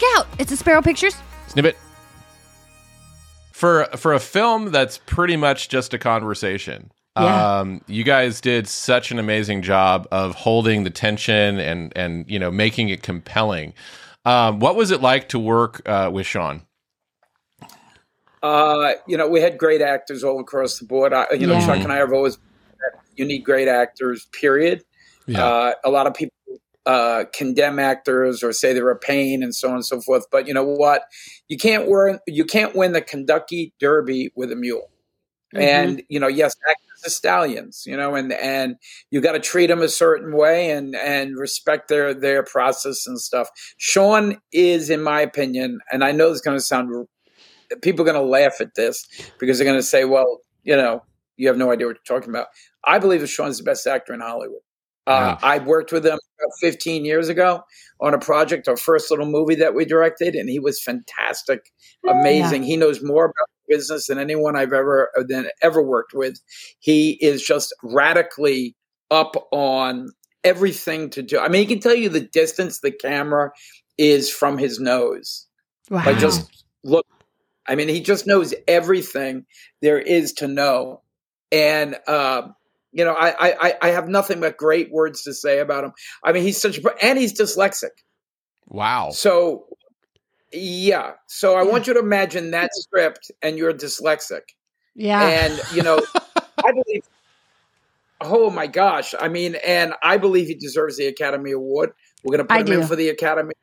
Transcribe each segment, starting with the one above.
Look out! It's a Spero Pictures. Snippet. For for a film that's pretty much just a conversation. Yeah. Um, you guys did such an amazing job of holding the tension and and you know making it compelling. Um, what was it like to work uh, with Sean? Uh, you know, we had great actors all across the board. I, you know, Yeah. Chuck and I have always said you need great actors. Period. Uh, a lot of people uh, condemn actors or say they're a pain and so on and so forth. But you know what? You can't win. You can't win the Kentucky Derby with a mule. And you know, yes, actors are stallions. You know, and and you got to treat them a certain way and and respect their their process and stuff. Sean is, in my opinion, and I know this is going to sound people are going to laugh at this because they're going to say, well, you know, you have no idea what you're talking about. I believe that Sean's the best actor in Hollywood. Uh, I worked with him 15 years ago on a project, our first little movie that we directed, and he was fantastic, amazing. He knows more about business than anyone I've ever than ever worked with. He is just radically up on everything to do. I mean, he can tell you the distance the camera is from his nose. Wow. Like just look. I mean, he just knows everything there is to know, and um, you know, I, I I- I have nothing but great words to say about him. I mean, he's such a and he's dyslexic. Wow. So yeah, so I want you to imagine that script, and you're dyslexic, yeah. and you know, I believe. Oh my gosh! I mean, and I believe he deserves the Academy Award. We're going to I put him do. in for the Academy.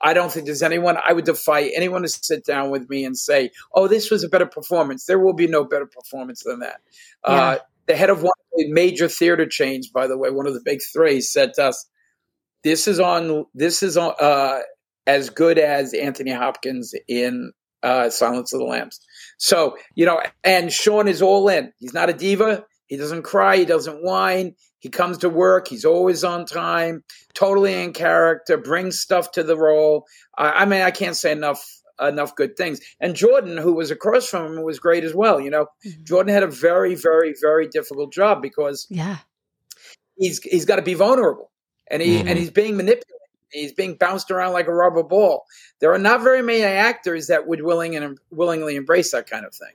I don't think there's anyone. I would defy anyone to sit down with me and say, "Oh, this was a better performance." There will be no better performance than that. Uh, the head of one of the major theater chains, by the way, one of the big three, said to us, "This is on. This is on uh, as good as Anthony Hopkins in uh, Silence of the Lambs." So you know, and Sean is all in. He's not a diva. He doesn't cry. He doesn't whine. He comes to work. He's always on time. Totally in character. Brings stuff to the role. I, I mean, I can't say enough enough good things. And Jordan, who was across from him, was great as well. You know, Jordan had a very, very, very difficult job because yeah. he's he's got to be vulnerable, and he Mhm. and he's being manipulated. He's being bounced around like a rubber ball. There are not very many actors that would willing and willingly embrace that kind of thing.